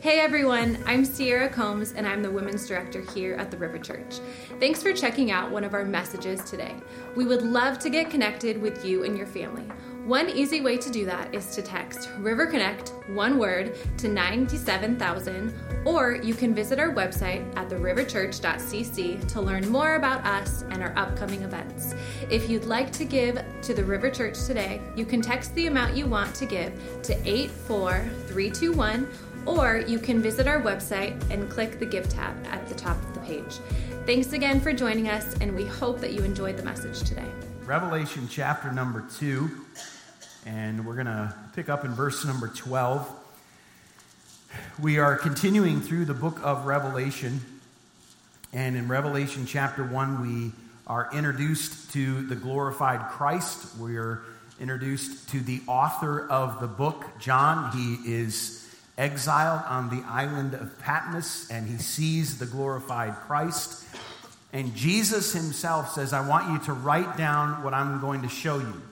Hey everyone, I'm Sierra Combs and I'm the Women's Director here at the River Church. Thanks for checking out one of our messages today. We would love to get connected with you and your family. One easy way to do that is to text River Connect, one word, to 97000, or you can visit our website at theriverchurch.cc to learn more about us and our upcoming events. If you'd like to give to the River Church today, you can text the amount you want to give to 84321 or you can visit our website and click the Give tab at the top of the page. Thanks again for joining us, and we hope that you enjoyed the message today. Revelation chapter number 2, and we're going to pick up in verse number 12. We are continuing through the book of Revelation, and in Revelation chapter 1, we are introduced to the glorified Christ. We are introduced to the author of the book, John. He is exiled on the island of Patmos and he sees the glorified Christ. And Jesus himself says, I want you to write down what I'm going to show you.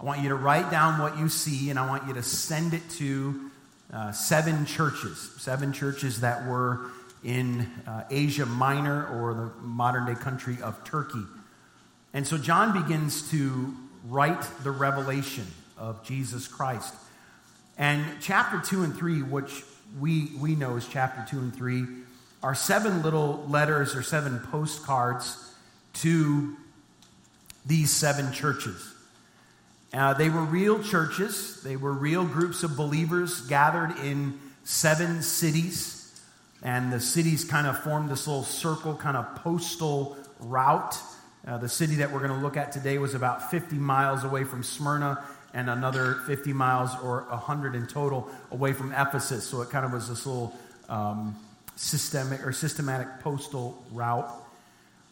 I want you to write down what you see and I want you to send it to uh, seven churches, seven churches that were in uh, Asia Minor or the modern day country of Turkey. And so John begins to write the revelation of Jesus Christ. And chapter 2 and 3, which we, we know as chapter 2 and 3, are seven little letters or seven postcards to these seven churches. Uh, they were real churches, they were real groups of believers gathered in seven cities. And the cities kind of formed this little circle, kind of postal route. Uh, the city that we're going to look at today was about 50 miles away from Smyrna and another 50 miles or 100 in total away from Ephesus. So it kind of was this little um, systemic or systematic postal route.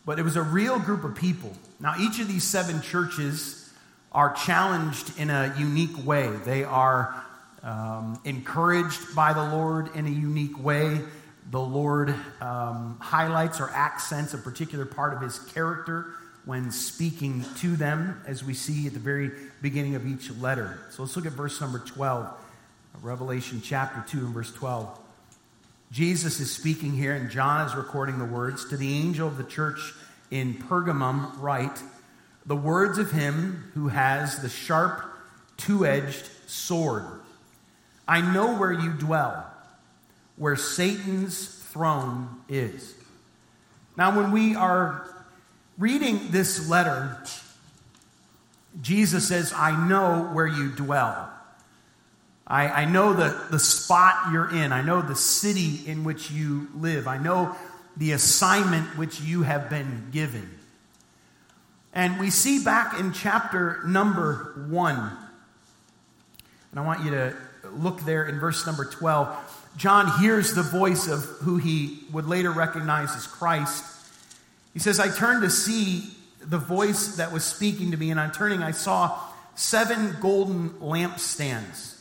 But it was a real group of people. Now, each of these seven churches are challenged in a unique way. They are um, encouraged by the Lord in a unique way. The Lord um, highlights or accents a particular part of his character when speaking to them, as we see at the very beginning of each letter. So let's look at verse number 12, Revelation chapter 2 and verse 12. Jesus is speaking here, and John is recording the words To the angel of the church in Pergamum, write, The words of him who has the sharp, two edged sword. I know where you dwell, where Satan's throne is. Now, when we are reading this letter, Jesus says, I know where you dwell. I, I know the, the spot you're in. I know the city in which you live. I know the assignment which you have been given. And we see back in chapter number one, and I want you to look there in verse number 12. John hears the voice of who he would later recognize as Christ. He says, I turned to see the voice that was speaking to me, and on turning, I saw seven golden lampstands.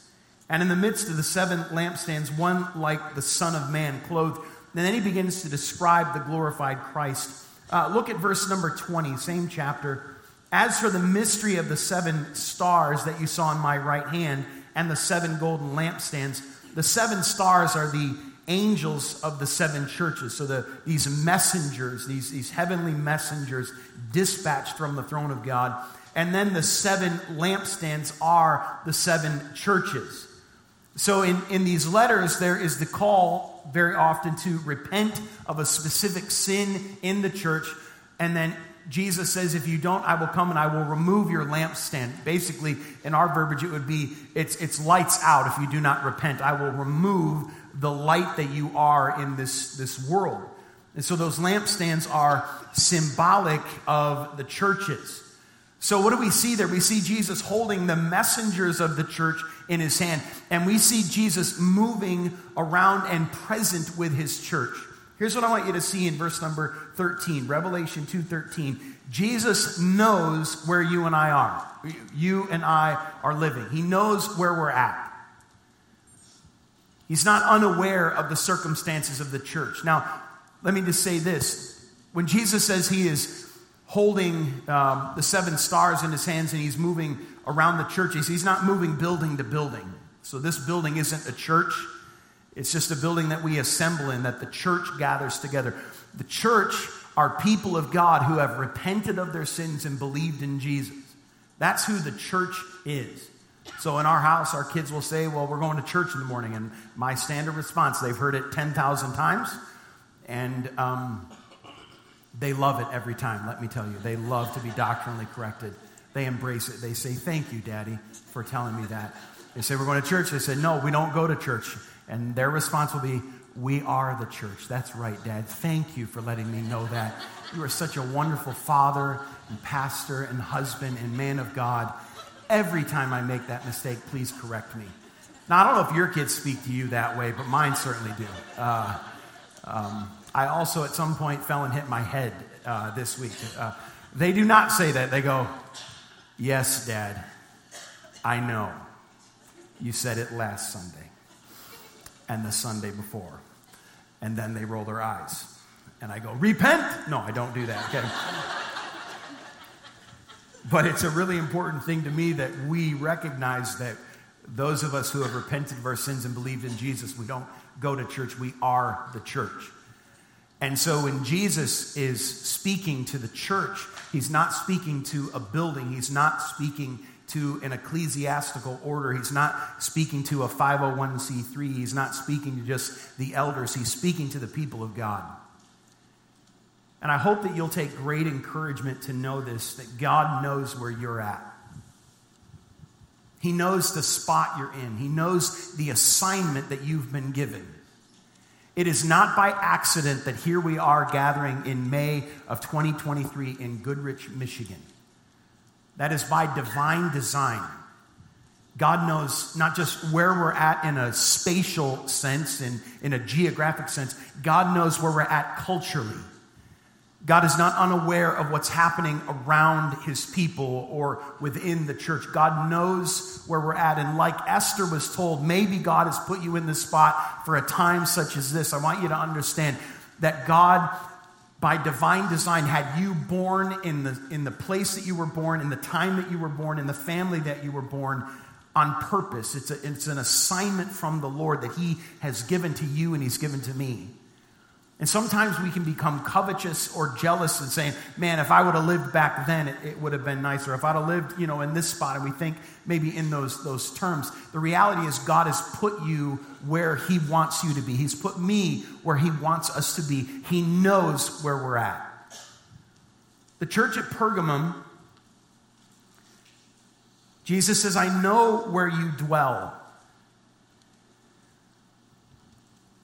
And in the midst of the seven lampstands, one like the Son of Man, clothed. And then he begins to describe the glorified Christ. Uh, look at verse number 20, same chapter. As for the mystery of the seven stars that you saw in my right hand and the seven golden lampstands, the seven stars are the angels of the seven churches. So the, these messengers, these, these heavenly messengers dispatched from the throne of God. And then the seven lampstands are the seven churches. So in, in these letters, there is the call very often to repent of a specific sin in the church. And then Jesus says, if you don't, I will come and I will remove your lampstand. Basically, in our verbiage, it would be it's, it's lights out if you do not repent. I will remove the light that you are in this, this world. And so those lampstands are symbolic of the churches. So, what do we see there? We see Jesus holding the messengers of the church in his hand, and we see Jesus moving around and present with his church. Here's what I want you to see in verse number 13, Revelation 2:13. Jesus knows where you and I are. You and I are living. He knows where we're at. He's not unaware of the circumstances of the church. Now, let me just say this. When Jesus says he is holding um, the seven stars in his hands and he's moving around the churches, he's not moving building to building. So, this building isn't a church. It's just a building that we assemble in, that the church gathers together. The church are people of God who have repented of their sins and believed in Jesus. That's who the church is. So in our house, our kids will say, Well, we're going to church in the morning. And my standard response, they've heard it 10,000 times, and um, they love it every time, let me tell you. They love to be doctrinally corrected. They embrace it. They say, Thank you, Daddy, for telling me that. They say, We're going to church. They say, No, we don't go to church. And their response will be, We are the church. That's right, Dad. Thank you for letting me know that. You are such a wonderful father and pastor and husband and man of God. Every time I make that mistake, please correct me. Now, I don't know if your kids speak to you that way, but mine certainly do. Uh, um, I also, at some point, fell and hit my head uh, this week. Uh, they do not say that. They go, Yes, Dad, I know. You said it last Sunday and the Sunday before. And then they roll their eyes. And I go, Repent? No, I don't do that, okay? But it's a really important thing to me that we recognize that those of us who have repented of our sins and believed in Jesus, we don't go to church, we are the church. And so when Jesus is speaking to the church, he's not speaking to a building, he's not speaking to an ecclesiastical order, he's not speaking to a 501c3, he's not speaking to just the elders, he's speaking to the people of God. And I hope that you'll take great encouragement to know this that God knows where you're at. He knows the spot you're in, He knows the assignment that you've been given. It is not by accident that here we are gathering in May of 2023 in Goodrich, Michigan. That is by divine design. God knows not just where we're at in a spatial sense and in a geographic sense, God knows where we're at culturally. God is not unaware of what's happening around his people or within the church. God knows where we're at. And like Esther was told, maybe God has put you in this spot for a time such as this. I want you to understand that God, by divine design, had you born in the, in the place that you were born, in the time that you were born, in the family that you were born on purpose. It's, a, it's an assignment from the Lord that he has given to you and he's given to me. And sometimes we can become covetous or jealous and saying, man, if I would have lived back then, it, it, would have been nicer. If I'd have lived, you know, in this spot, and we think maybe in those, those terms. The reality is God has put you where he wants you to be. He's put me where he wants us to be. He knows where we're at. The church at Pergamum, Jesus says, I know where you dwell.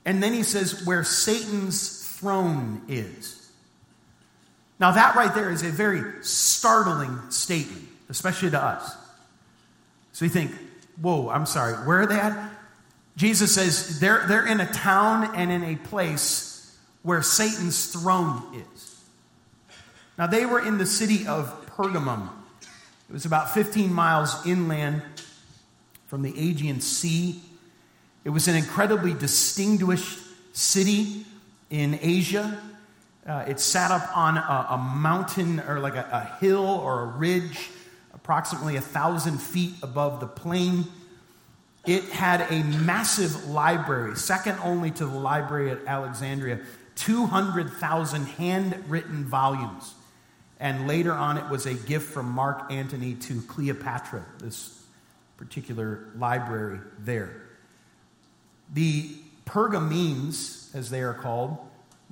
And then he says, where Satan's throne is. Now, that right there is a very startling statement, especially to us. So you think, whoa, I'm sorry, where are they at? Jesus says they're, they're in a town and in a place where Satan's throne is. Now, they were in the city of Pergamum. It was about 15 miles inland from the Aegean Sea. It was an incredibly distinguished city in Asia. Uh, it sat up on a, a mountain or like a, a, hill or a ridge, approximately a thousand feet above the plain. It had a massive library, second only to the library at Alexandria, 200,000 handwritten volumes. And later on, it was a gift from Mark Antony to Cleopatra, this particular library there. The Pergamenes, as they are called,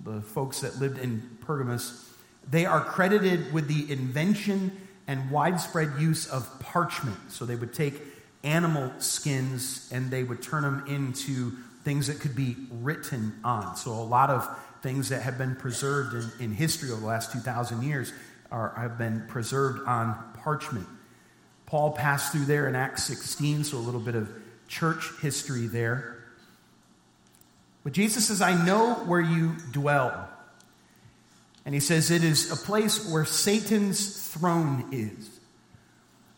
the folks that lived in Pergamus, they are credited with the invention and widespread use of parchment. So they would take animal skins and they would turn them into things that could be written on. So a lot of things that have been preserved in, in history over the last 2,000 years are, have been preserved on parchment. Paul passed through there in Acts 16, so a little bit of church history there. But Jesus says, I know where you dwell. And he says, it is a place where Satan's throne is.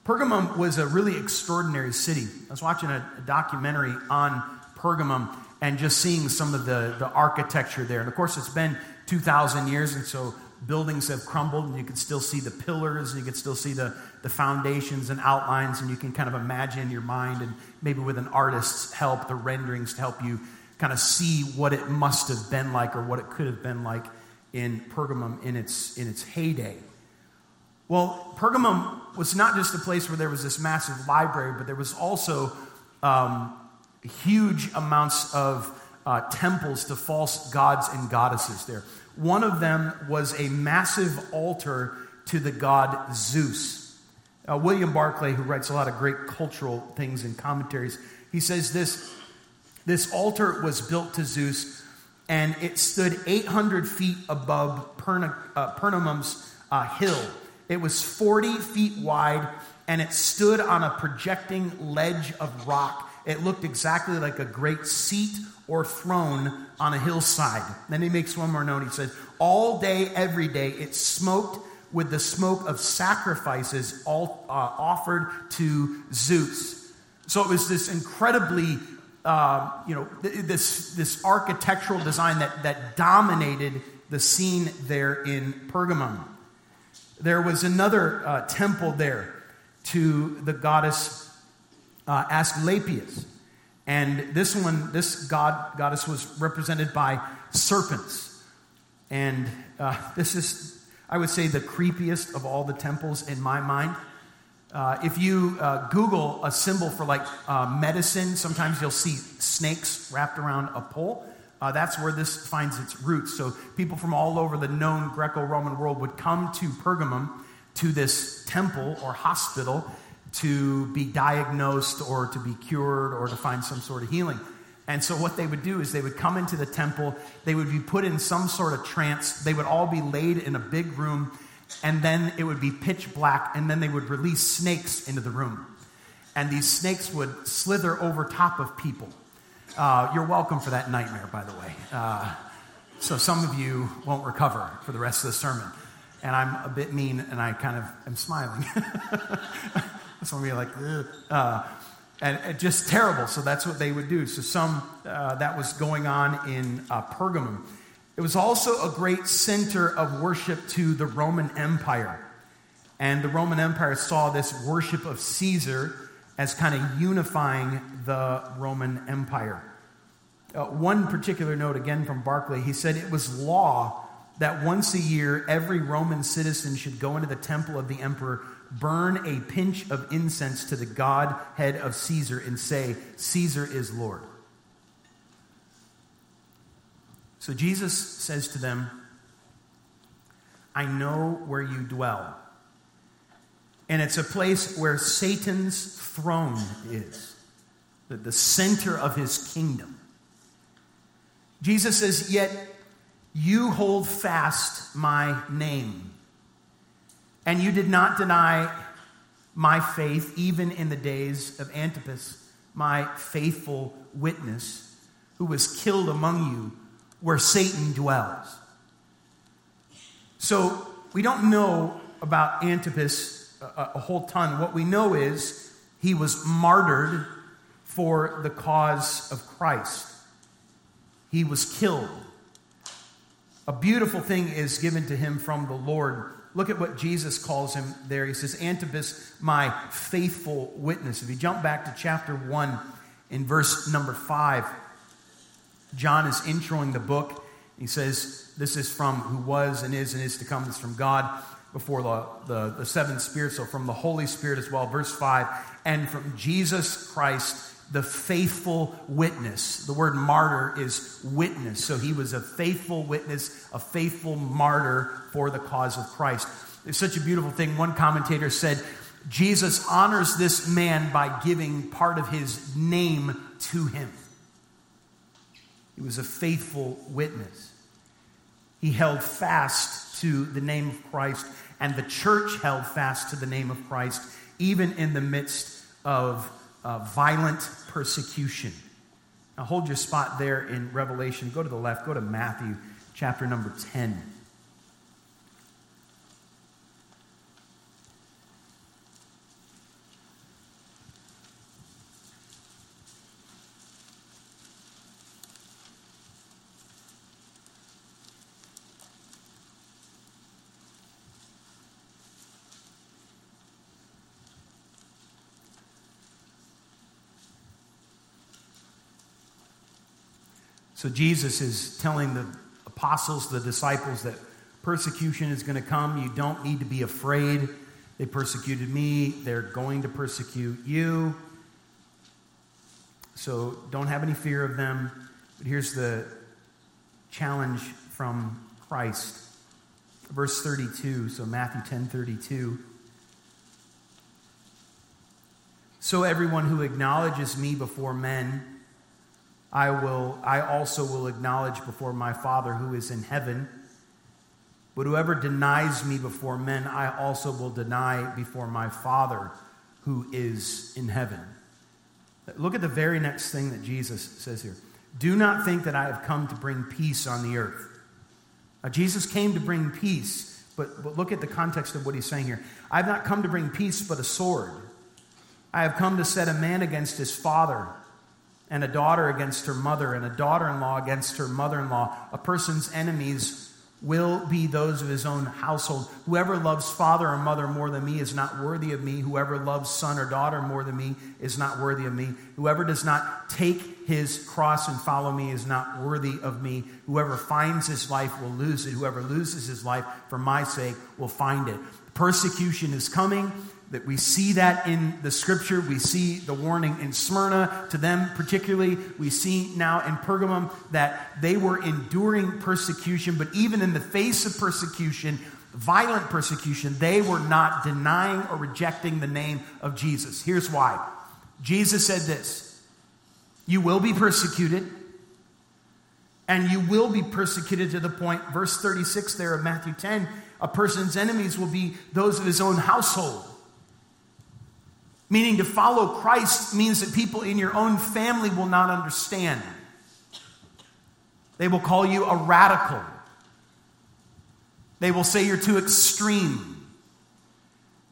Pergamum was a really extraordinary city. I was watching a, documentary on Pergamum and just seeing some of the, the architecture there. And of course, it's been 2,000 years, and so buildings have crumbled, and you can still see the pillars, and you can still see the, the foundations and outlines, and you can kind of imagine in your mind, and maybe with an artist's help, the renderings to help you kind of see what it must have been like or what it could have been like in Pergamum in its, in its heyday. Well, Pergamum was not just a place where there was this massive library, but there was also um, huge amounts of uh, temples to false gods and goddesses there. One of them was a massive altar to the god Zeus. Uh, William Barclay, who writes a lot of great cultural things and commentaries, he says this, this altar was built to Zeus and it stood 800 feet above Perna, uh, uh, hill. It was 40 feet wide and it stood on a projecting ledge of rock. It looked exactly like a great seat or throne on a hillside. Then he makes one more note. He says, All day, every day, it smoked with the smoke of sacrifices all, uh, offered to Zeus. So it was this incredibly, uh, you know, this, this architectural design that, that dominated the scene there in Pergamum. There was another uh, temple there to the goddess uh, Asclepius. And this one, this god, goddess was represented by serpents. And uh, this is, I would say, the creepiest of all the temples in my mind. Uh, if you uh, Google a symbol for like uh, medicine, sometimes you'll see snakes wrapped around a pole. Uh, that's where this finds its roots. So people from all over the known Greco Roman world would come to Pergamum to this temple or hospital to be diagnosed or to be cured or to find some sort of healing. And so, what they would do is they would come into the temple, they would be put in some sort of trance, they would all be laid in a big room, and then it would be pitch black, and then they would release snakes into the room. And these snakes would slither over top of people. Uh, you're welcome for that nightmare, by the way. Uh, so, some of you won't recover for the rest of the sermon. And I'm a bit mean, and I kind of am smiling. Some of you are like, uh, and, and, just terrible. So that's what they would do. So some uh, that was going on in uh, Pergamum. It was also a great center of worship to the Roman Empire, and the Roman Empire saw this worship of Caesar as kind of unifying the Roman Empire. Uh, one particular note again from Barclay, he said it was law that once a year every Roman citizen should go into the temple of the emperor burn a pinch of incense to the Godhead of Caesar and say, Caesar is Lord. So Jesus says to them, I know where you dwell. And it's a place where Satan's throne is, the center of his kingdom. Jesus says, Yet you hold fast my name and you did not deny my faith, even in the days of Antipas, my faithful witness, who was killed among you, where Satan dwells. So we don't know about Antipas a, a whole ton. What we know is he was martyred for the cause of Christ, he was killed. A beautiful thing is given to him from the Lord Look at what Jesus calls him there. He says, Antipas, my faithful witness. If you jump back to chapter 1 in verse number 5, John is introing the book. He says, This is from who was and is and is to come. This is from God before the, the, the seventh spirit, so from the Holy Spirit as well. Verse 5, and from Jesus Christ the faithful witness. The word martyr is witness. So he was a faithful witness, a faithful martyr for the cause of Christ. It's such a beautiful thing. One commentator said, Jesus honors this man by giving part of his name to him. He was a faithful witness. He held fast to the name of Christ, and the church held fast to the name of Christ, even in the midst of uh, violent persecution. Now hold your spot there in Revelation. Go to the left, go to Matthew chapter number 10. So Jesus is telling the apostles, the disciples, that persecution is going to come. You don't need to be afraid. They persecuted me, they're going to persecute you. So don't have any fear of them. But here's the challenge from Christ. Verse 32, so Matthew 10 32. So everyone who acknowledges me before men, I will I also will acknowledge before my Father who is in heaven. But whoever denies me before men, I also will deny before my Father who is in heaven. Look at the very next thing that Jesus says here. Do not think that I have come to bring peace on the earth. Now, Jesus came to bring peace, but, but look at the context of what he's saying here. I have not come to bring peace, but a sword. I have come to set a man against his father, and a daughter against her mother, and a daughter in law against her mother in law. A person's enemies will be those of his own household. Whoever loves father or mother more than me is not worthy of me. Whoever loves son or daughter more than me is not worthy of me. Whoever does not take his cross and follow me is not worthy of me. Whoever finds his life will lose it. Whoever loses his life for my sake will find it. Persecution is coming that we see that in the scripture. We see the warning in Smyrna to them, particularly. We see now in Pergamum that they were enduring persecution, but even in the face of persecution, violent persecution, they were not denying or rejecting the name of Jesus. Here's why Jesus said this You will be persecuted. And you will be persecuted to the point, verse 36 there of Matthew 10, a person's enemies will be those of his own household. Meaning to follow Christ means that people in your own family will not understand. They will call you a radical. They will say you're too extreme.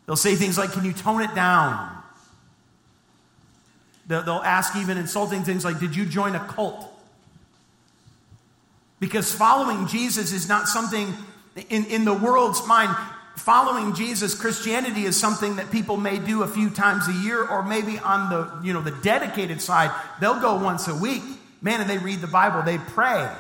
They'll say things like, Can you tone it down? They'll ask even insulting things like, Did you join a cult? Because following Jesus is not something in, in the world's mind following Jesus, Christianity is something that people may do a few times a year, or maybe on the, you know, the dedicated side, they'll go once a week. Man, and they read the Bible, they pray.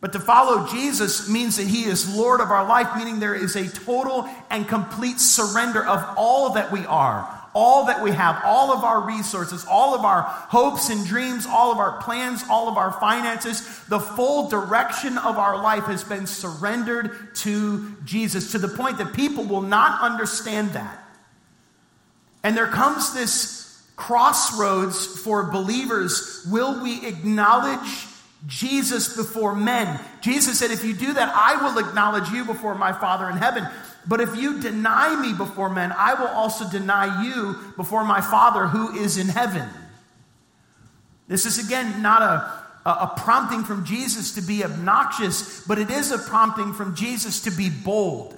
But to follow Jesus means that He is Lord of our life, meaning there is a total and complete surrender of all that we are all that we have, all of our resources, all of our hopes and dreams, all of our plans, all of our finances, the full direction of our life has been surrendered to Jesus to the point that people will not understand that. And there comes this crossroads for believers. Will we acknowledge Jesus before men? Jesus said, If you do that, I will acknowledge you before my Father in heaven. But if you deny me before men, I will also deny you before my Father who is in heaven. This is again not a, a prompting from Jesus to be obnoxious, but it is a prompting from Jesus to be bold,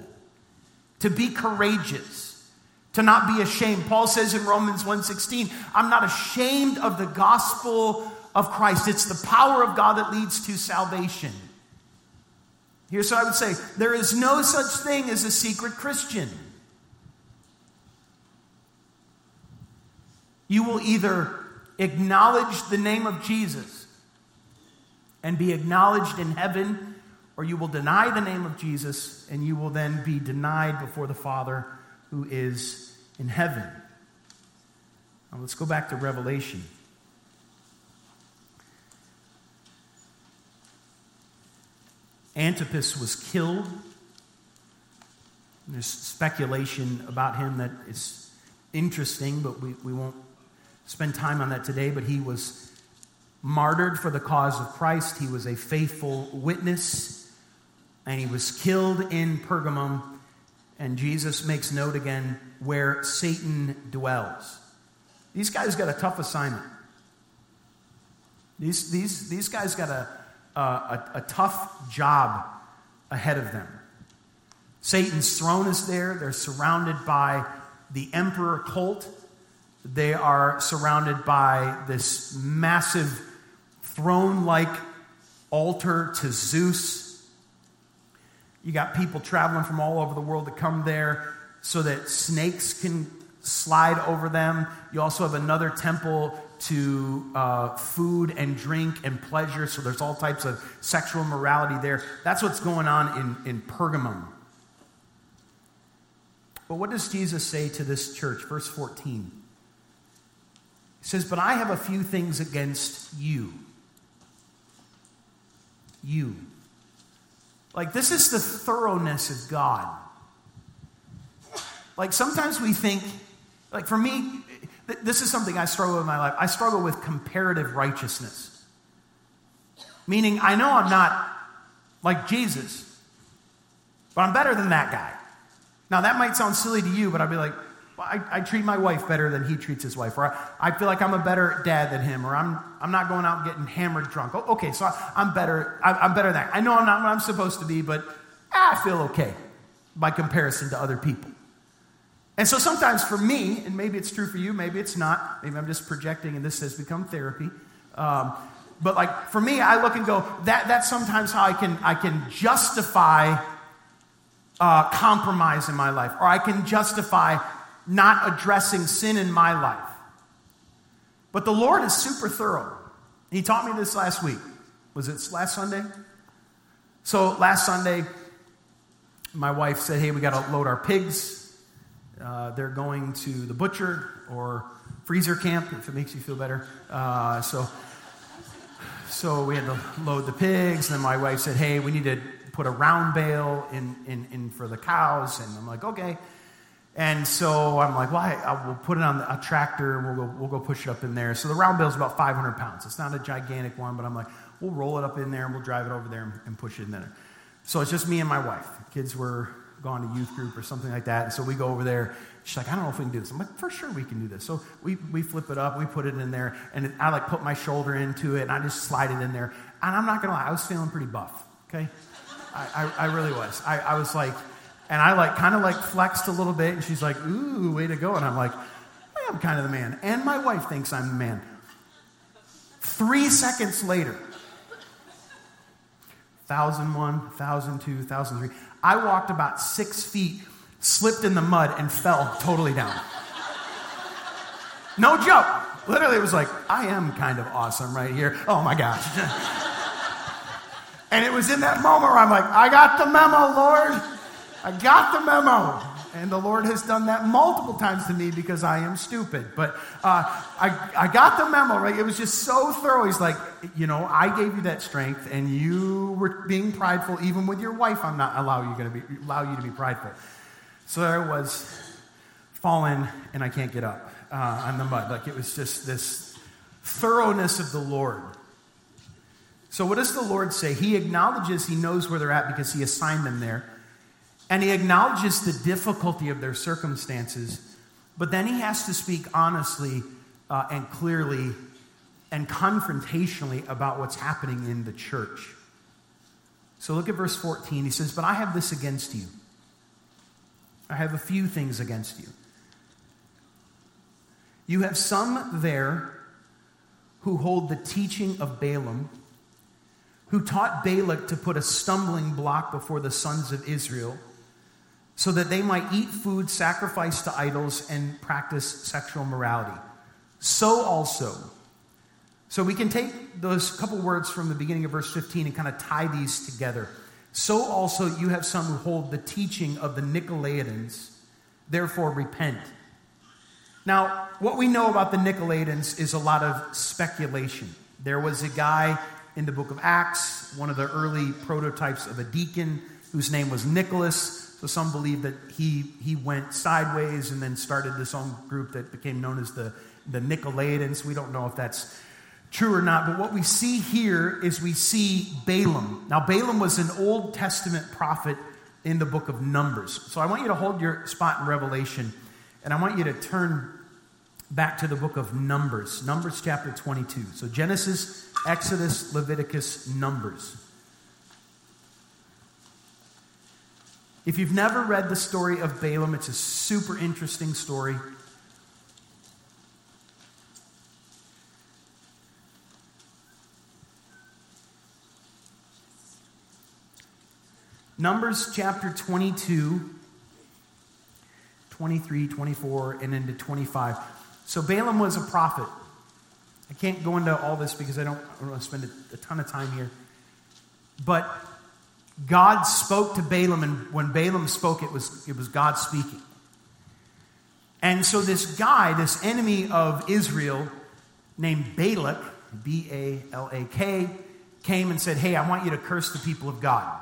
to be courageous, to not be ashamed. Paul says in Romans 1:16, I'm not ashamed of the gospel of Christ. It's the power of God that leads to salvation. Here's what I would say there is no such thing as a secret Christian. You will either acknowledge the name of Jesus and be acknowledged in heaven, or you will deny the name of Jesus and you will then be denied before the Father who is in heaven. Now let's go back to Revelation. Antipas was killed. There's speculation about him that is interesting, but we, we won't spend time on that today. But he was martyred for the cause of Christ, he was a faithful witness, and he was killed in Pergamum. And Jesus makes note again where Satan dwells. These guys got a tough assignment. These, these, these guys got a Uh, a, a tough job ahead of them. Satan's throne is there. They're surrounded by the emperor cult. They are surrounded by this massive throne like altar to Zeus. You got people traveling from all over the world to come there so that snakes can slide over them. You also have another temple to uh, food and drink and pleasure. So there's all types of sexual morality there. That's what's going on in, in Pergamum. But what does Jesus say to this church? Verse 14. He says, But I have a few things against you. You. Like, this is the thoroughness of God. Like, sometimes we think, like, for me, this is something I struggle with in my life. I struggle with comparative righteousness. Meaning, I know I'm not like Jesus, but I'm better than that guy. Now, that might sound silly to you, but I'd be like, well, I, I, treat my wife better than he treats his wife, or I, I, feel like I'm a better dad than him, or I'm, I'm not going out getting hammered drunk. Oh, okay, so I, am better. I, am better than that. I know I'm not what I'm supposed to be, but I feel okay by comparison to other people. And so sometimes for me, and maybe it's true for you, maybe it's not, maybe I'm just projecting and this has become therapy. Um, but like for me, I look and go, that, that's sometimes how I can, I can justify uh, compromise in my life, or I can justify not addressing sin in my life. But the Lord is super thorough. He taught me this last week. Was it last Sunday? So last Sunday, my wife said, Hey, we got to load our pigs uh, they're going to the butcher or freezer camp, if it makes you feel better. Uh, so, so we had to load the pigs. And then my wife said, hey, we need to put a round bale in, in, in for the cows. And I'm like, okay. And so I'm like, well, I, will put it on a tractor and we'll go, we'll go push it up in there. So the round bale is about 500 pounds. It's not a gigantic one, but I'm like, we'll roll it up in there and we'll drive it over there and, and push it in there. So it's just me and my wife. Kids were gone to youth group or something like that. And so we go over there. She's like, I don't know if we can do this. I'm like, for sure we can do this. So we, we flip it up, we put it in there, and I like put my shoulder into it, and I just slide it in there. And I'm not gonna lie, I was feeling pretty buff. Okay, I, I, I really was. I, I was like, and I like kind of like flexed a little bit, and she's like, ooh, way to go. And I'm like, I am kind of the man, and my wife thinks I'm the man. Three seconds later, thousand one, thousand two, thousand three. I walked about six feet, slipped in the mud, and fell totally down. No joke. Literally, it was like, I am kind of awesome right here. Oh my gosh. and it was in that moment where I'm like, I got the memo, Lord. I got the memo. And the Lord has done that multiple times to me because I am stupid. But uh, I, I got the memo, right? It was just so thorough. He's like, you know, I gave you that strength, and you were being prideful. Even with your wife, I'm not allow you, to be, allow you to be prideful. So there I was, fallen, and I can't get up uh, on the mud. Like it was just this thoroughness of the Lord. So, what does the Lord say? He acknowledges he knows where they're at because he assigned them there. And he acknowledges the difficulty of their circumstances, but then he has to speak honestly uh, and clearly and confrontationally about what's happening in the church. So look at verse 14. He says, But I have this against you. I have a few things against you. You have some there who hold the teaching of Balaam, who taught Balak to put a stumbling block before the sons of Israel so that they might eat food sacrificed to idols and practice sexual morality. So also, so we can take those couple words from the beginning of verse 15 and kind of tie these together. So also, you have some who hold the teaching of the Nicolaitans, therefore repent. Now, what we know about the Nicolaitans is a lot of speculation. There was a guy in the book of Acts, one of the early prototypes of a deacon, whose name was Nicholas so some believe that he, he went sideways and then started this own group that became known as the, the Nicolaitans. We don't know if that's true or not, but what we see here is we see Balaam. Now, Balaam was an Old Testament prophet in the book of Numbers. So I want you to hold your spot in Revelation, and I want you to turn back to the book of Numbers, Numbers chapter 22. So Genesis, Exodus, Leviticus, Numbers. If you've never read the story of Balaam, it's a super interesting story. Numbers chapter 22, 23, 24, and into 25. So Balaam was a prophet. I can't go into all this because I don't, I don't want to spend a, a ton of time here. But God spoke to Balaam, and when Balaam spoke, it was, it was God speaking. And so this guy, this enemy of Israel named Balak, B A L A K, came and said, Hey, I want you to curse the people of God.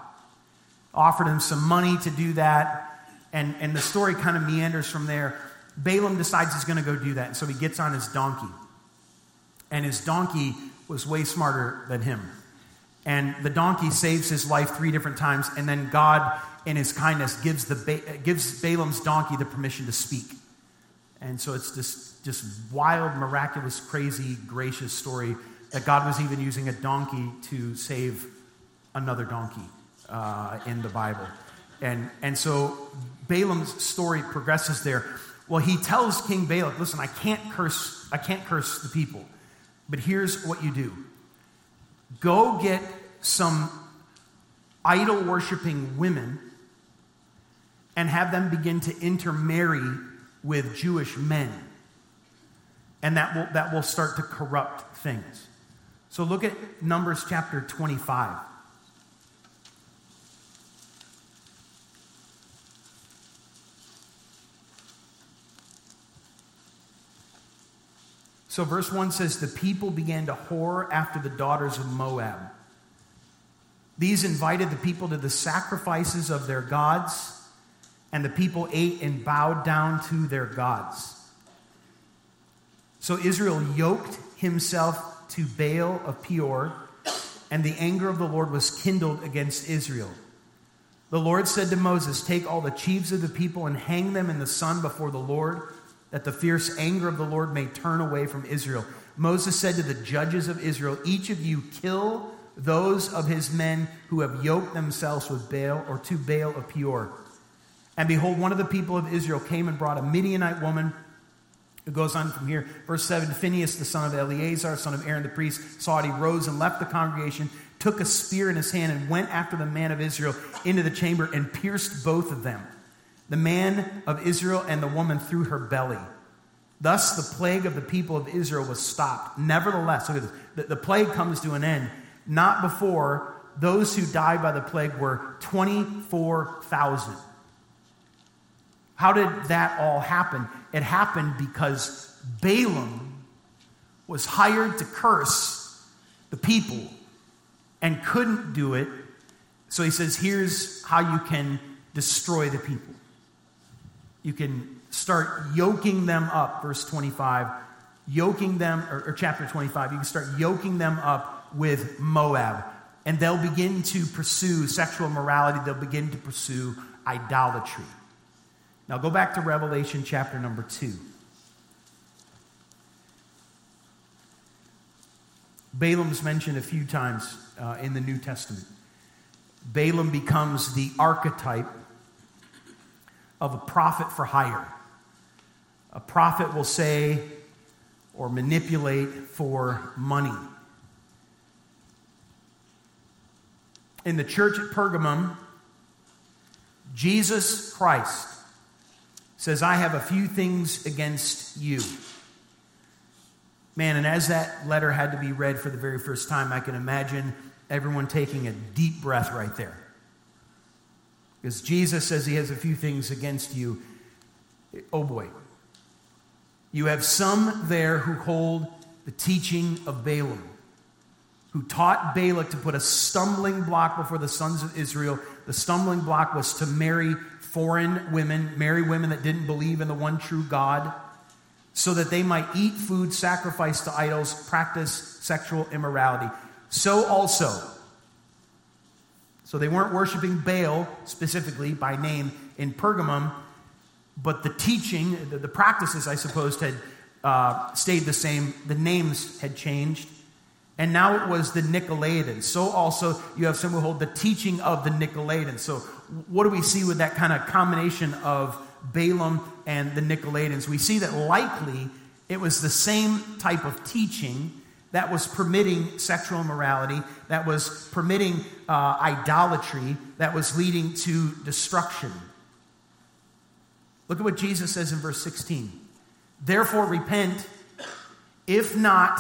Offered him some money to do that. And, and the story kind of meanders from there. Balaam decides he's going to go do that. And so he gets on his donkey. And his donkey was way smarter than him. And the donkey saves his life three different times. And then God, in his kindness, gives, the, gives Balaam's donkey the permission to speak. And so it's this just wild, miraculous, crazy, gracious story that God was even using a donkey to save another donkey uh, in the Bible. And, and so Balaam's story progresses there. Well, he tells King Balak, listen, I can't curse, I can't curse the people. But here's what you do. Go get some idol worshiping women and have them begin to intermarry with Jewish men. And that will, that will start to corrupt things. So look at Numbers chapter 25. So, verse 1 says, The people began to whore after the daughters of Moab. These invited the people to the sacrifices of their gods, and the people ate and bowed down to their gods. So Israel yoked himself to Baal of Peor, and the anger of the Lord was kindled against Israel. The Lord said to Moses, Take all the chiefs of the people and hang them in the sun before the Lord, that the fierce anger of the Lord may turn away from Israel. Moses said to the judges of Israel, Each of you kill those of his men who have yoked themselves with Baal or to Baal of Peor. And behold, one of the people of Israel came and brought a Midianite woman. It goes on from here. Verse 7 Phinehas, the son of Eleazar, son of Aaron the priest, saw it. He rose and left the congregation, took a spear in his hand, and went after the man of Israel into the chamber and pierced both of them, the man of Israel and the woman through her belly. Thus, the plague of the people of Israel was stopped. Nevertheless, look at this. The, the plague comes to an end, not before those who died by the plague were 24,000. How did that all happen? It happened because Balaam was hired to curse the people and couldn't do it. So he says, here's how you can destroy the people. You can start yoking them up, verse 25, yoking them, or, or chapter 25, you can start yoking them up with Moab. And they'll begin to pursue sexual morality, they'll begin to pursue idolatry. Now go back to Revelation chapter number 2. Balaam's mentioned a few times uh, in the New Testament. Balaam becomes the archetype of a prophet for hire. A prophet will say or manipulate for money. In the church at Pergamum, Jesus Christ says, I have a few things against you. Man, and as that letter had to be read for the very first time, I can imagine everyone taking a deep breath right there. Because Jesus says he has a few things against you. Oh boy. You have some there who hold the teaching of Balaam, who taught Balak to put a stumbling block before the sons of Israel. The stumbling block was to marry foreign women, marry women that didn't believe in the one true God, so that they might eat food sacrificed to idols, practice sexual immorality. So also, so they weren't worshiping Baal specifically by name in Pergamum, but the teaching, the, the practices, I suppose, had uh, stayed the same. The names had changed. And now it was the Nicolaitans. So also you have some who hold the teaching of the Nicolaitans. So what do we see with that kind of combination of Balaam and the Nicolaitans? We see that likely it was the same type of teaching that was permitting sexual immorality, that was permitting uh, idolatry, that was leading to destruction. Look at what Jesus says in verse 16. Therefore, repent, if not,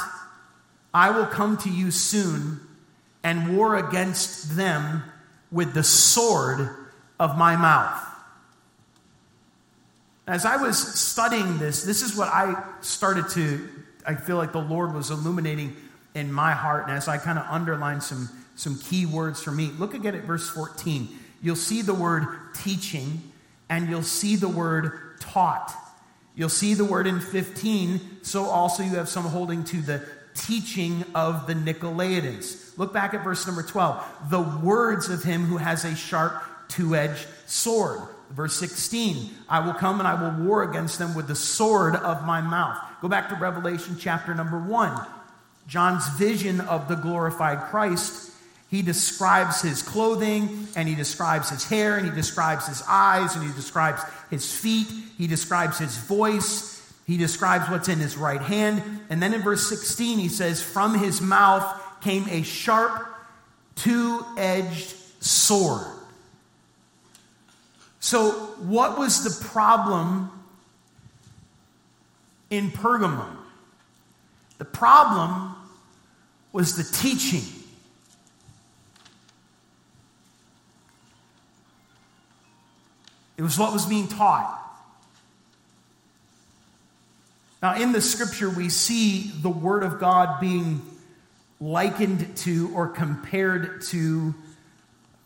I will come to you soon and war against them with the sword of my mouth. As I was studying this, this is what I started to, I feel like the Lord was illuminating in my heart. And as I kind of underlined some, some key words for me, look again at verse 14. You'll see the word teaching and you'll see the word taught. You'll see the word in 15, so also you have some holding to the teaching of the Nicolaitans. Look back at verse number 12. The words of him who has a sharp two edged sword. Verse 16, I will come and I will war against them with the sword of my mouth. Go back to Revelation chapter number 1. John's vision of the glorified Christ, he describes his clothing and he describes his hair and he describes his eyes and he describes his feet, he describes his voice, he describes what's in his right hand. And then in verse 16, he says, From his mouth came a sharp, two edged sword. So, what was the problem in Pergamum? The problem was the teaching. It was what was being taught. Now, in the scripture, we see the Word of God being likened to or compared to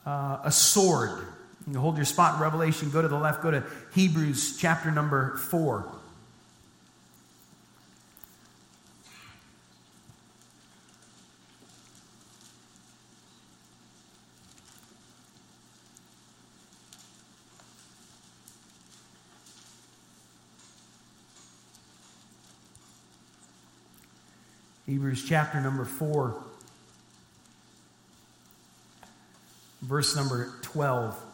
uh, a sword. You hold your spot in Revelation, go to the left, go to Hebrews chapter number 4. Hebrews chapter number 4, verse number 12.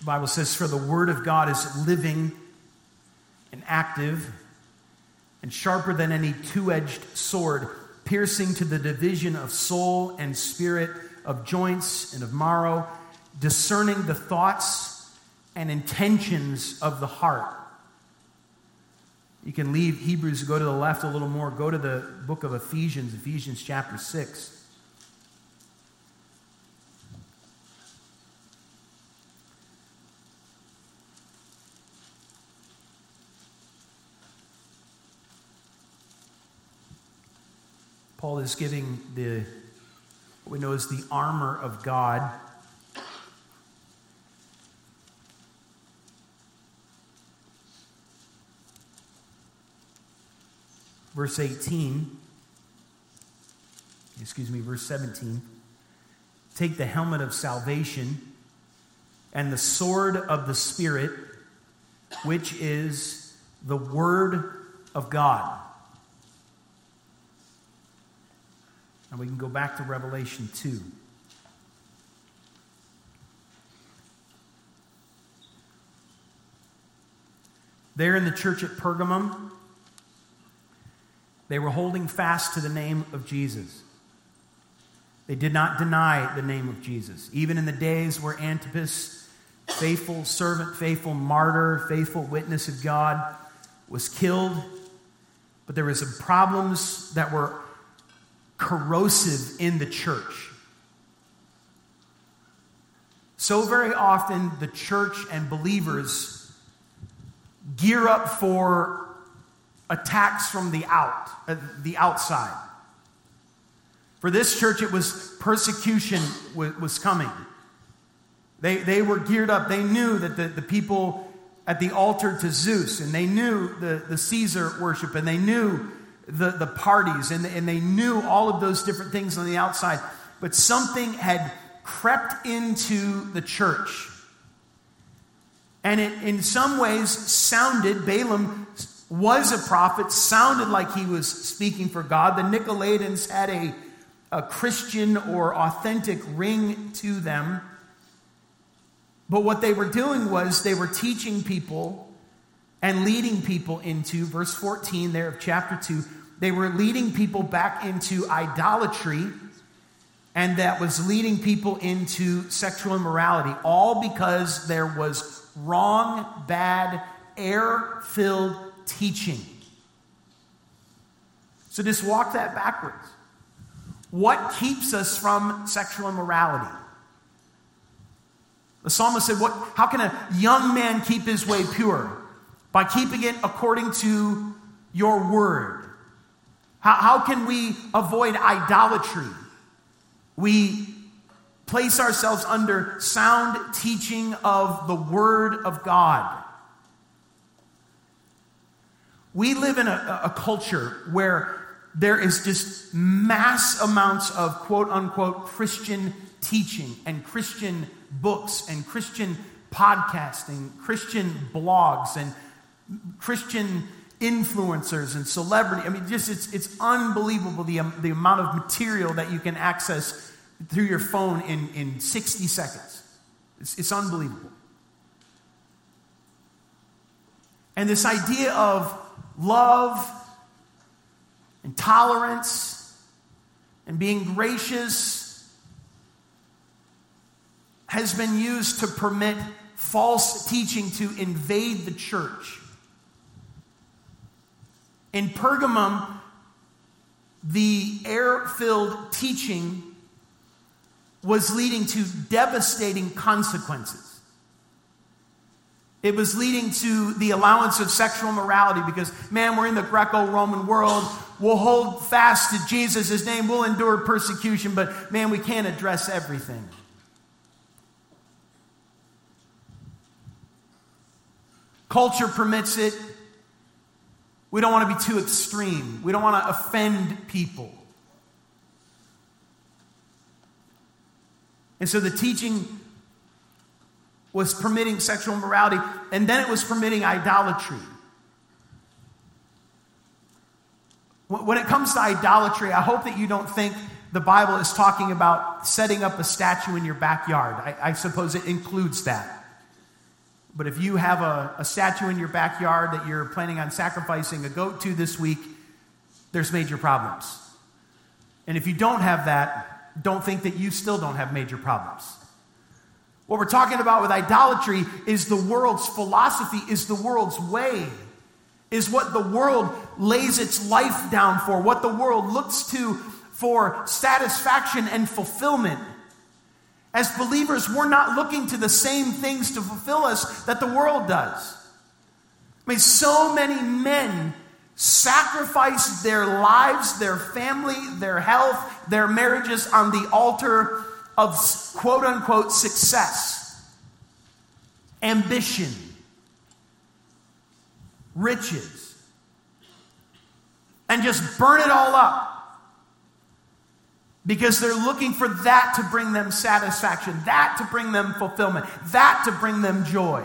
The Bible says, For the word of God is living and active and sharper than any two edged sword, piercing to the division of soul and spirit, of joints and of marrow, discerning the thoughts and intentions of the heart. You can leave Hebrews, go to the left a little more, go to the book of Ephesians, Ephesians chapter 6. Paul is giving the what we know as the armor of God verse 18, excuse me, verse 17. Take the helmet of salvation and the sword of the Spirit, which is the Word of God. And we can go back to Revelation 2. There in the church at Pergamum, they were holding fast to the name of Jesus. They did not deny the name of Jesus. Even in the days where Antipas, faithful servant, faithful martyr, faithful witness of God, was killed, but there were some problems that were corrosive in the church. So very often, the church and believers gear up for attacks from the out, uh, the outside. For this church, it was persecution w- was coming. They, they were geared up. They knew that the, the people at the altar to Zeus, and they knew the, the Caesar worship, and they knew the, the parties, and, and they knew all of those different things on the outside. But something had crept into the church. And it, in some ways, sounded, Balaam was a prophet, sounded like he was speaking for God. The Nicolaitans had a, a Christian or authentic ring to them. But what they were doing was they were teaching people and leading people into, verse 14 there of chapter 2, they were leading people back into idolatry, and that was leading people into sexual immorality, all because there was wrong, bad, error filled teaching. So just walk that backwards. What keeps us from sexual immorality? The psalmist said, what, How can a young man keep his way pure? By keeping it according to your word. How, how can we avoid idolatry? We place ourselves under sound teaching of the Word of God. We live in a, a, culture where there is just mass amounts of quote unquote Christian teaching and Christian books and Christian podcasting, Christian blogs and Christian influencers and celebrity. I mean, just it's, it's unbelievable the, um, the amount of material that you can access through your phone in, in 60 seconds. It's, it's unbelievable. And this idea of love and tolerance and being gracious has been used to permit false teaching to invade the church. In Pergamum, the air filled teaching was leading to devastating consequences. It was leading to the allowance of sexual morality because, man, we're in the Greco Roman world. We'll hold fast to Jesus' his name. We'll endure persecution, but, man, we can't address everything. Culture permits it. We don't want to be too extreme. We don't want to offend people. And so the teaching was permitting sexual immorality, and then it was permitting idolatry. When it comes to idolatry, I hope that you don't think the Bible is talking about setting up a statue in your backyard. I, I suppose it includes that. But if you have a, a statue in your backyard that you're planning on sacrificing a goat to this week, there's major problems. And if you don't have that, don't think that you still don't have major problems. What we're talking about with idolatry is the world's philosophy, is the world's way, is what the world lays its life down for, what the world looks to for satisfaction and fulfillment. As believers, we're not looking to the same things to fulfill us that the world does. I mean, so many men sacrifice their lives, their family, their health, their marriages on the altar of quote unquote success, ambition, riches, and just burn it all up. Because they're looking for that to bring them satisfaction, that to bring them fulfillment, that to bring them joy.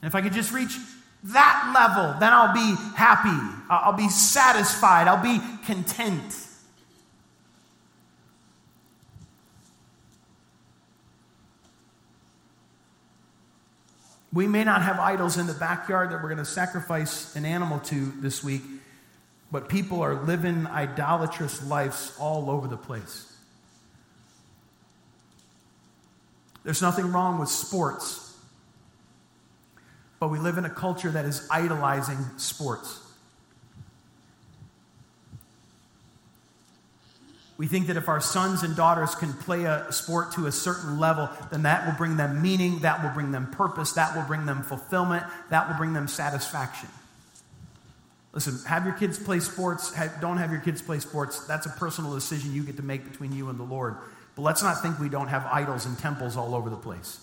And if I could just reach that level, then I'll be happy. I'll be satisfied. I'll be content. We may not have idols in the backyard that we're going to sacrifice an animal to this week, but people are living idolatrous lives all over the place. There's nothing wrong with sports. But we live in a culture that is idolizing sports. We think that if our sons and daughters can play a sport to a certain level, then that will bring them meaning, that will bring them purpose, that will bring them fulfillment, that will bring them satisfaction. Listen, have your kids play sports, don't have your kids play sports. That's a personal decision you get to make between you and the Lord. But let's not think we don't have idols and temples all over the place.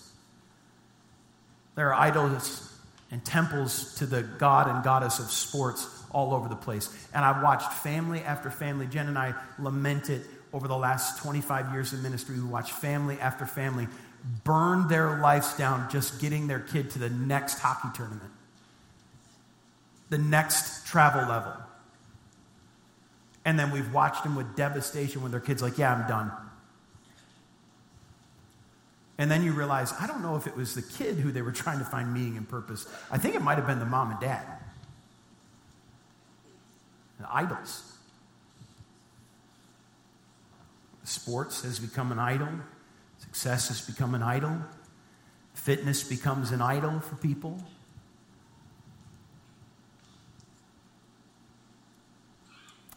There are idols and temples to the god and goddess of sports all over the place. And I've watched family after family. Jen and I lament it over the last 25 years of ministry. We watch family after family burn their lives down just getting their kid to the next hockey tournament, the next travel level. And then we've watched them with devastation when their kid's like, Yeah, I'm done. And then you realize, I don't know if it was the kid who they were trying to find meaning and purpose. I think it might have been the mom and dad. The idols. Sports has become an idol. Success has become an idol. Fitness becomes an idol for people.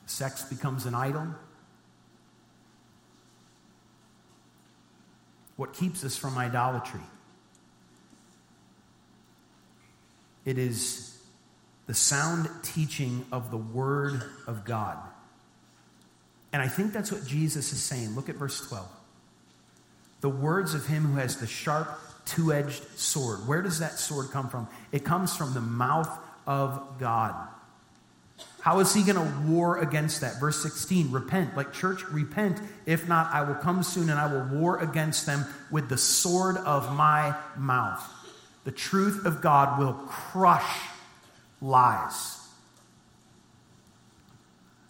Sex becomes an idol. What keeps us from idolatry? It is the sound teaching of the Word of God. And I think that's what Jesus is saying. Look at verse 12. The words of him who has the sharp, two edged sword. Where does that sword come from? It comes from the mouth of God. How is he going to war against that? Verse 16, repent. Like church, repent. If not, I will come soon and I will war against them with the sword of my mouth. The truth of God will crush lies.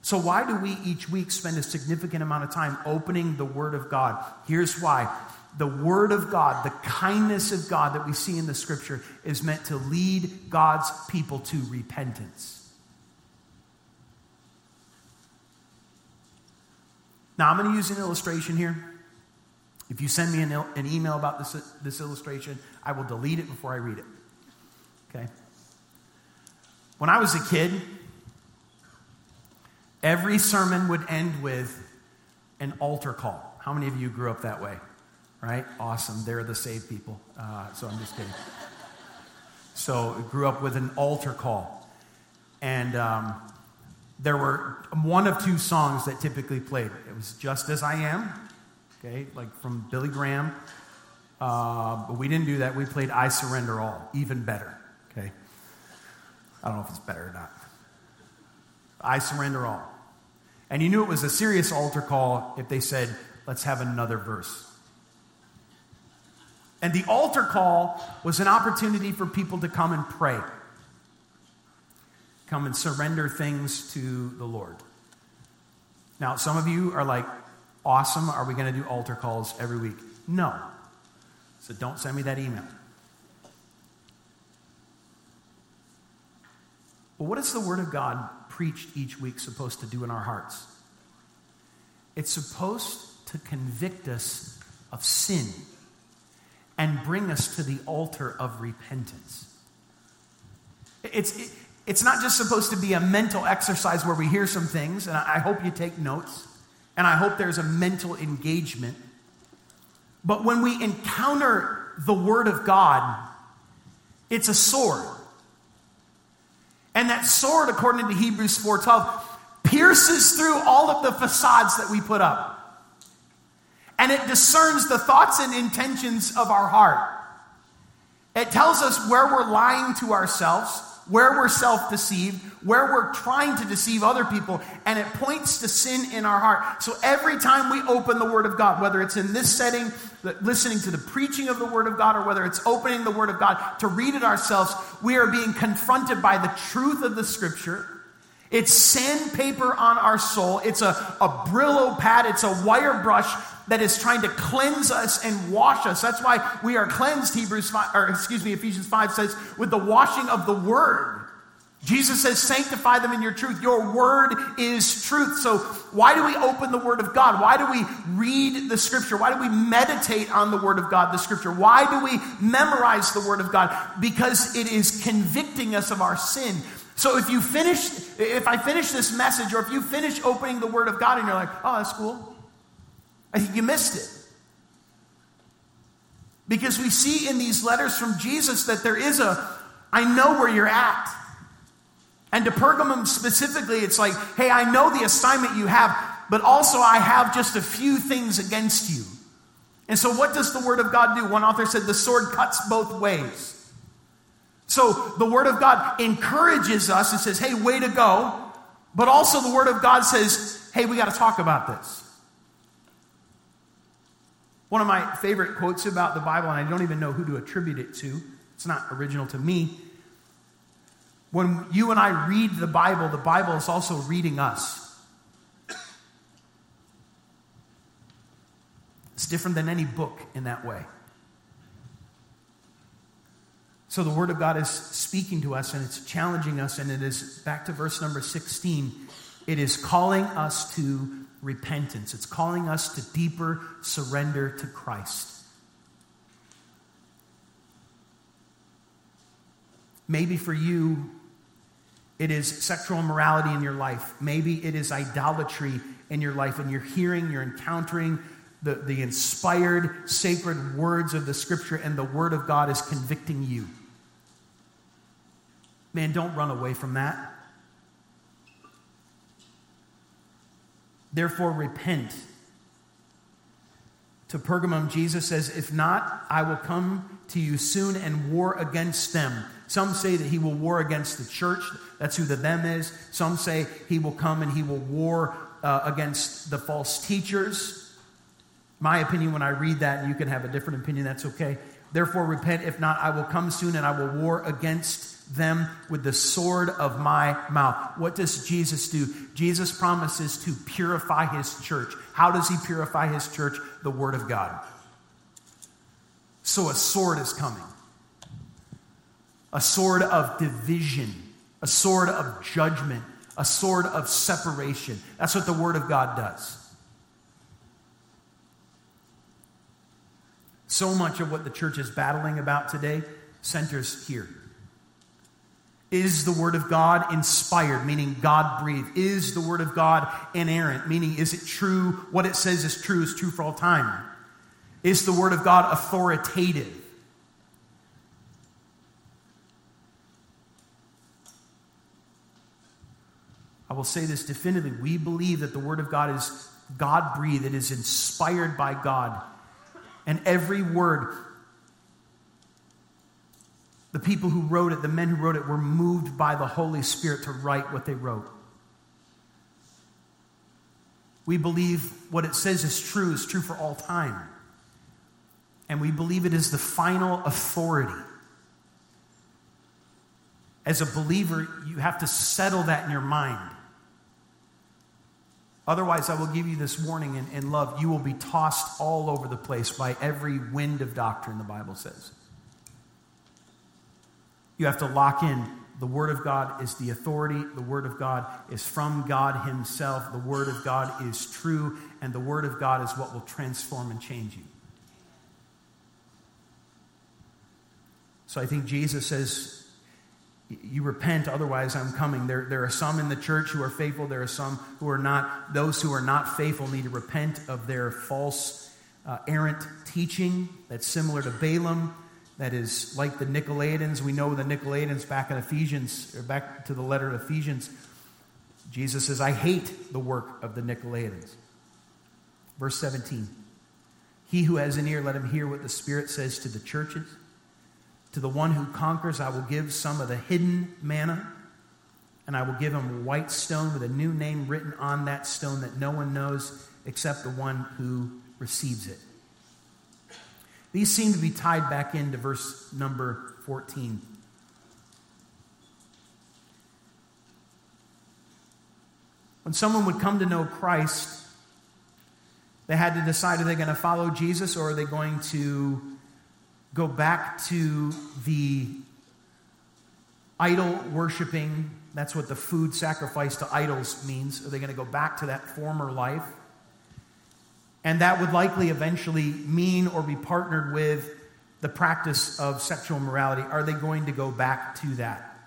So, why do we each week spend a significant amount of time opening the Word of God? Here's why. The Word of God, the kindness of God that we see in the Scripture, is meant to lead God's people to repentance. Now, I'm going to use an illustration here. If you send me an, an email about this, this illustration, I will delete it before I read it. Okay? When I was a kid, every sermon would end with an altar call. How many of you grew up that way? Right? Awesome. They're the saved people. Uh, so I'm just kidding. So it grew up with an altar call. And um, there were one of two songs that typically played. It was Just As I Am, okay, like from Billy Graham. Uh, but we didn't do that. We played I Surrender All, even better, okay? I don't know if it's better or not. I Surrender All. And you knew it was a serious altar call if they said, let's have another verse. And the altar call was an opportunity for people to come and pray come and surrender things to the Lord. Now, some of you are like, awesome. Are we going to do altar calls every week? No. So don't send me that email. But what is the Word of God preached each week supposed to do in our hearts? It's supposed to convict us of sin and bring us to the altar of repentance. It's, it, it's not just supposed to be a mental exercise where we hear some things, and I hope you take notes, and I hope there's a mental engagement. But when we encounter the Word of God, it's a sword. And that sword, according to Hebrews 4:12, pierces through all of the facades that we put up. And it discerns the thoughts and intentions of our heart. It tells us where we're lying to ourselves where we're self deceived, where we're trying to deceive other people, and it points to sin in our heart. So every time we open the Word of God, whether it's in this setting, listening to the preaching of the Word of God, or whether it's opening the Word of God to read it ourselves, we are being confronted by the truth of the Scripture. It's sandpaper on our soul. It's a, a Brillo pad. It's a wire brush that is trying to cleanse us and wash us. That's why we are cleansed, Hebrews 5, or excuse me, Ephesians 5 says, with the washing of the word. Jesus says, sanctify them in your truth. Your word is truth. So, why do we open the word of God? Why do we read the scripture? Why do we meditate on the word of God, the scripture? Why do we memorize the word of God? Because it is convicting us of our sin. So, if you finish, if I finish this message, or if you finish opening the word of God and you're like, oh, that's cool, I think you missed it. Because we see in these letters from Jesus that there is a, I know where you're at. And to Pergamum specifically, it's like, hey, I know the assignment you have, but also I have just a few things against you. And so, what does the Word of God do? One author said the sword cuts both ways. So, the Word of God encourages us and says, hey, way to go. But also, the Word of God says, hey, we got to talk about this. One of my favorite quotes about the Bible, and I don't even know who to attribute it to, it's not original to me. When you and I read the Bible, the Bible is also reading us. It's different than any book in that way. So the Word of God is speaking to us and it's challenging us, and it is back to verse number 16 It is calling us to repentance, it's calling us to deeper surrender to Christ. Maybe for you, it is sexual immorality in your life. Maybe it is idolatry in your life, and you're hearing, you're encountering the, the inspired, sacred words of the scripture, and the word of God is convicting you. Man, don't run away from that. Therefore, repent. To Pergamum, Jesus says, If not, I will come to you soon and war against them. Some say that he will war against the church. That's who the them is. Some say he will come and he will war uh, against the false teachers. My opinion, when I read that, and you can have a different opinion, that's okay. Therefore, repent. If not, I will come soon and I will war against them with the sword of my mouth. What does Jesus do? Jesus promises to purify his church. How does he purify his church? The word of God. So a sword is coming a sword of division, a sword of judgment, a sword of separation. That's what the word of God does. So much of what the church is battling about today centers here. Is the Word of God inspired, meaning God breathed? Is the Word of God inerrant, meaning is it true? What it says is true, is true for all time. Is the Word of God authoritative? I will say this definitively. We believe that the Word of God is God breathed, it is inspired by God. And every word the people who wrote it, the men who wrote it, were moved by the Holy Spirit to write what they wrote. We believe what it says is true, is true for all time. And we believe it is the final authority. As a believer, you have to settle that in your mind. Otherwise, I will give you this warning in, in love. You will be tossed all over the place by every wind of doctrine, the Bible says. You have to lock in. The Word of God is the authority. The Word of God is from God Himself. The Word of God is true. And the Word of God is what will transform and change you. So I think Jesus says, You repent, otherwise I'm coming. There, there are some in the church who are faithful, there are some who are not. Those who are not faithful need to repent of their false, uh, errant teaching that's similar to Balaam that is like the Nicolaitans. We know the Nicolaitans back in Ephesians, or back to the letter of Ephesians. Jesus says, I hate the work of the Nicolaitans. Verse 17 He who has an ear, let him hear what the Spirit says to the churches. To the one who conquers, I will give some of the hidden manna, and I will give him a white stone with a new name written on that stone that no one knows except the one who receives it. These seem to be tied back into verse number 14. When someone would come to know Christ, they had to decide are they going to follow Jesus or are they going to go back to the idol worshiping? That's what the food sacrifice to idols means. Are they going to go back to that former life? And that would likely eventually mean or be partnered with the practice of sexual morality. Are they going to go back to that?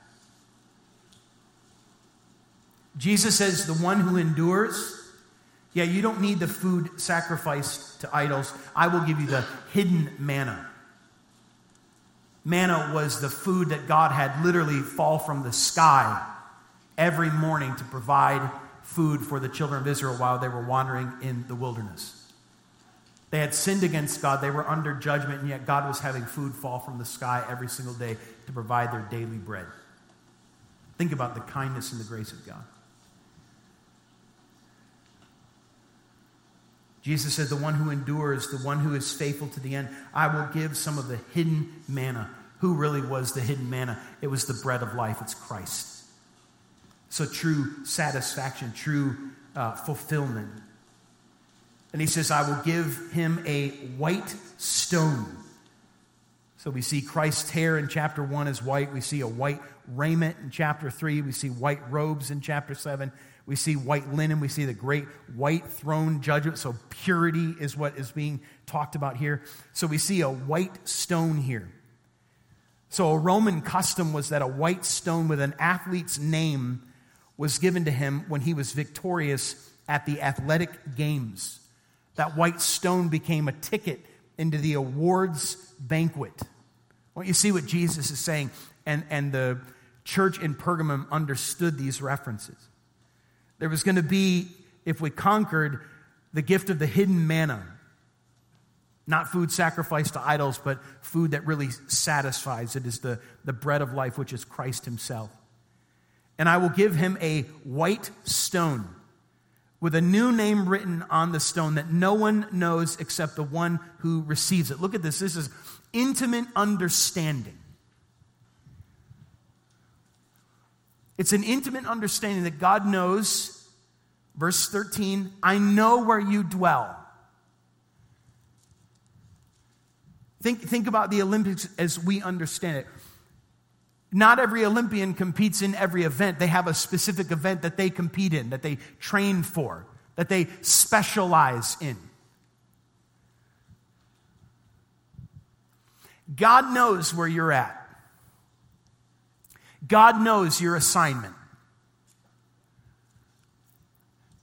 Jesus says, the one who endures, yeah, you don't need the food sacrificed to idols. I will give you the hidden manna. Manna was the food that God had literally fall from the sky every morning to provide food for the children of Israel while they were wandering in the wilderness. They had sinned against God. They were under judgment, and yet God was having food fall from the sky every single day to provide their daily bread. Think about the kindness and the grace of God. Jesus said, The one who endures, the one who is faithful to the end, I will give some of the hidden manna. Who really was the hidden manna? It was the bread of life, it's Christ. So, true satisfaction, true uh, fulfillment. And he says, I will give him a white stone. So we see Christ's hair in chapter 1 is white. We see a white raiment in chapter 3. We see white robes in chapter 7. We see white linen. We see the great white throne judgment. So purity is what is being talked about here. So we see a white stone here. So a Roman custom was that a white stone with an athlete's name was given to him when he was victorious at the athletic games. That white stone became a ticket into the awards banquet. Well, you see what Jesus is saying, and, and the church in Pergamum understood these references. There was going to be, if we conquered, the gift of the hidden manna. Not food sacrificed to idols, but food that really satisfies. It is the, the bread of life, which is Christ Himself. And I will give him a white stone with a new name written on the stone that no one knows except the one who receives it. Look at this. This is intimate understanding. It's an intimate understanding that God knows, verse 13, I know where you dwell. Think, think about the Olympics as we understand it. Not every Olympian competes in every event. They have a specific event that they compete in, that they train for, that they specialize in. God knows where you're at. God knows your assignment.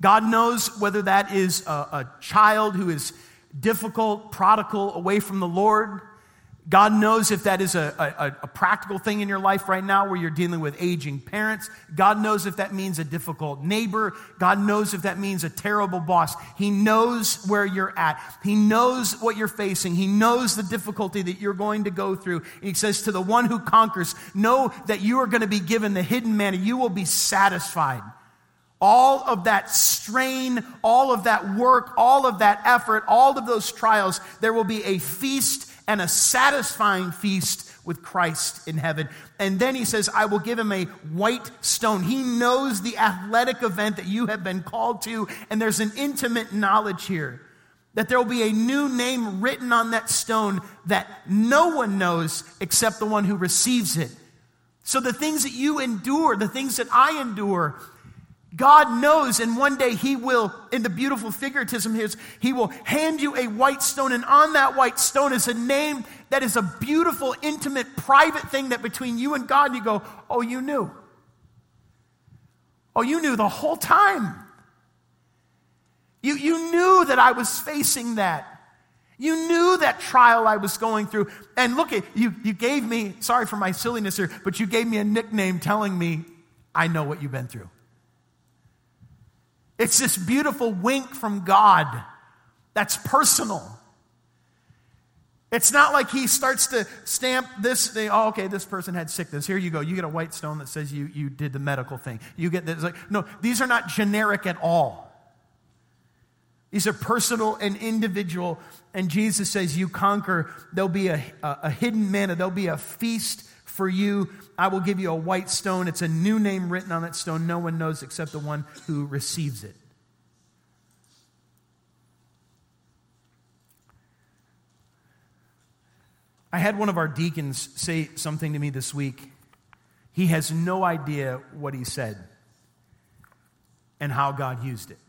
God knows whether that is a, a, child who is difficult, prodigal, away from the Lord. God knows if that is a, a, a, practical thing in your life right now where you're dealing with aging parents. God knows if that means a difficult neighbor. God knows if that means a terrible boss. He knows where you're at. He knows what you're facing. He knows the difficulty that you're going to go through. he says to the one who conquers, know that you are going to be given the hidden manna. You will be satisfied. All of that strain, all of that work, all of that effort, all of those trials, there will be a feast and a satisfying feast with Christ in heaven. And then he says, I will give him a white stone. He knows the athletic event that you have been called to, and there's an intimate knowledge here that there will be a new name written on that stone that no one knows except the one who receives it. So the things that you endure, the things that I endure, God knows, and one day He will, in the beautiful figuratism His, He will hand you a white stone, and on that white stone is a name that is a beautiful, intimate, private thing that between you and God, you go, Oh, you knew. Oh, you knew the whole time. You, you knew that I was facing that. You knew that trial I was going through. And look at you, you gave me, sorry for my silliness here, but you gave me a nickname telling me, I know what you've been through. It's this beautiful wink from God that's personal. It's not like he starts to stamp this thing. Oh, okay, this person had sickness. Here you go. You get a white stone that says you, you did the medical thing. You get this. Like, no, these are not generic at all. These are personal and individual. And Jesus says, You conquer. There'll be a, a, a hidden manna, there'll be a feast for you. I will give you a white stone. It's a new name written on that stone. No one knows except the one who receives it. I had one of our deacons say something to me this week. He has no idea what he said and how God used it.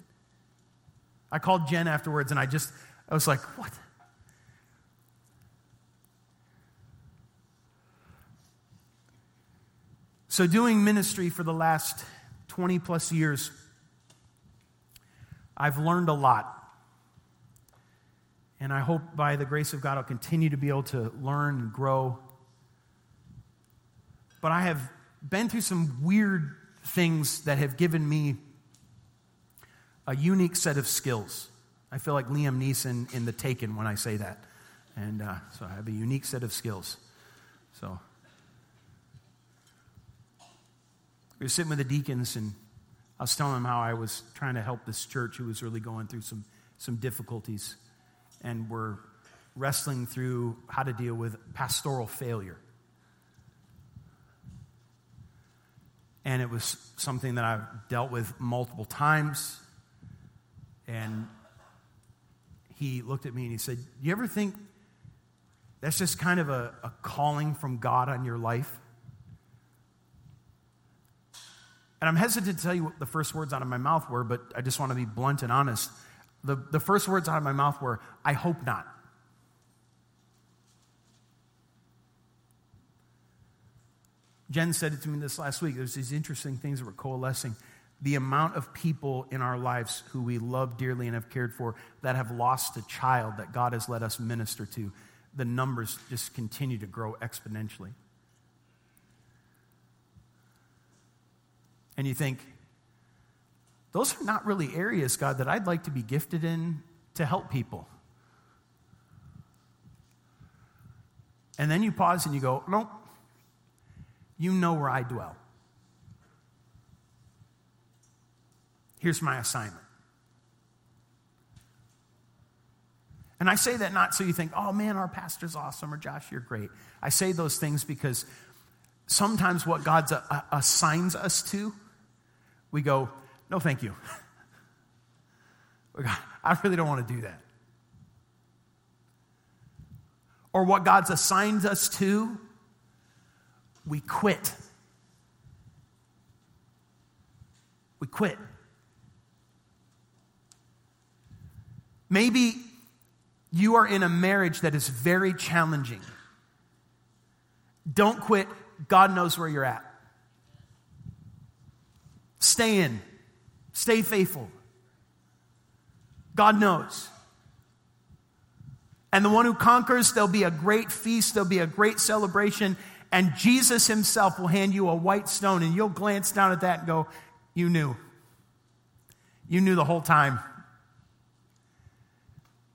I called Jen afterwards and I just, I was like, what? So, doing ministry for the last 20 plus years, I've learned a lot. And I hope by the grace of God, I'll continue to be able to learn and grow. But I have been through some weird things that have given me a unique set of skills. I feel like Liam Neeson in The Taken when I say that. And uh, so I have a unique set of skills. So We were sitting with the deacons, and I was telling them how I was trying to help this church who was really going through some, some difficulties. And we're wrestling through how to deal with pastoral failure. And it was something that I've dealt with multiple times. And he looked at me and he said, Do you ever think that's just kind of a, a calling from God on your life. And I'm hesitant to tell you what the first words out of my mouth were, but I just want to be blunt and honest. The, the first words out of my mouth were, I hope not. Jen said it to me this last week. There's these interesting things that were coalescing. The amount of people in our lives who we love dearly and have cared for that have lost a child that God has let us minister to, the numbers just continue to grow exponentially. And you think, those are not really areas, God, that I'd like to be gifted in to help people. And then you pause and you go, nope, you know where I dwell. Here's my assignment. And I say that not so you think, oh man, our pastor's awesome, or Josh, you're great. I say those things because sometimes what God assigns us to, we go, no, thank you. I really don't want to do that. Or what God's assigned us to, we quit. We quit. Maybe you are in a marriage that is very challenging. Don't quit. God knows where you're at. Stay in, stay faithful. God knows. And the one who conquers, there'll be a great feast, there'll be a great celebration, and Jesus himself will hand you a white stone, and you'll glance down at that and go, You knew. You knew the whole time.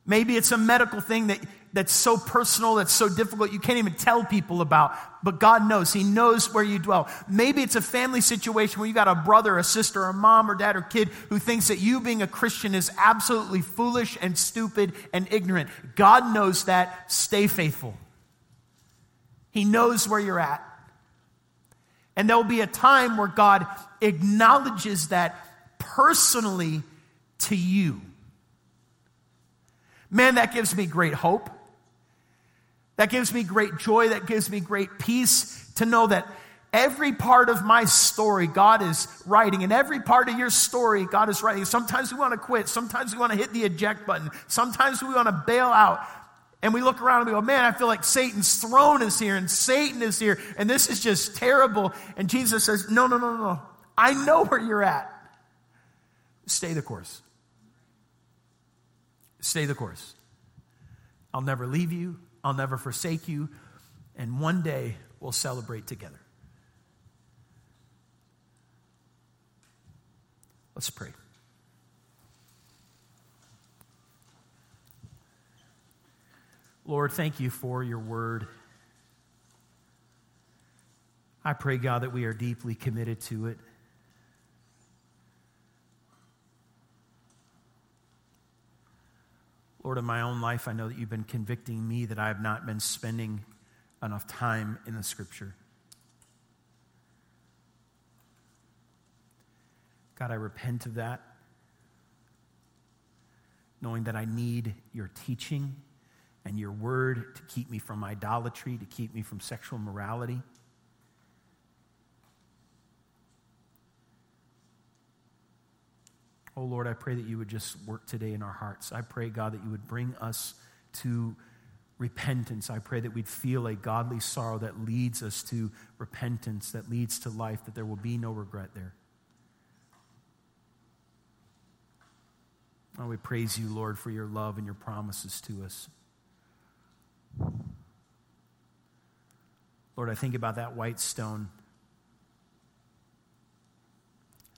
Maybe it's a medical thing that, that's so personal, that's so difficult, you can't even tell people about. But God knows. He knows where you dwell. Maybe it's a family situation where you got a brother, a sister, a mom, or dad, or kid who thinks that you being a Christian is absolutely foolish and stupid and ignorant. God knows that. Stay faithful. He knows where you're at. And there will be a time where God acknowledges that personally to you. Man, that gives me great hope. That gives me great joy. That gives me great peace to know that every part of my story God is writing, and every part of your story God is writing. Sometimes we want to quit. Sometimes we want to hit the eject button. Sometimes we want to bail out. And we look around and we go, man, I feel like Satan's throne is here and Satan is here and this is just terrible. And Jesus says, no, no, no, no. I know where you're at. Stay the course. Stay the course. I'll never leave you. I'll never forsake you. And one day we'll celebrate together. Let's pray. Lord, thank you for your word. I pray, God, that we are deeply committed to it. Lord, in my own life, I know that you've been convicting me that I have not been spending enough time in the scripture. God, I repent of that, knowing that I need your teaching and your word to keep me from idolatry, to keep me from sexual morality. Oh Lord, I pray that you would just work today in our hearts. I pray, God, that you would bring us to repentance. I pray that we'd feel a godly sorrow that leads us to repentance, that leads to life, that there will be no regret there. Oh, we praise you, Lord, for your love and your promises to us. Lord, I think about that white stone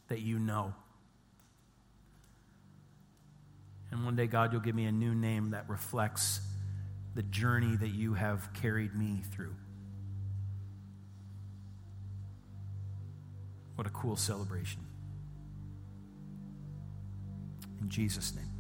that you know. And one day, God, you'll give me a new name that reflects the journey that you have carried me through. What a cool celebration. In Jesus' name.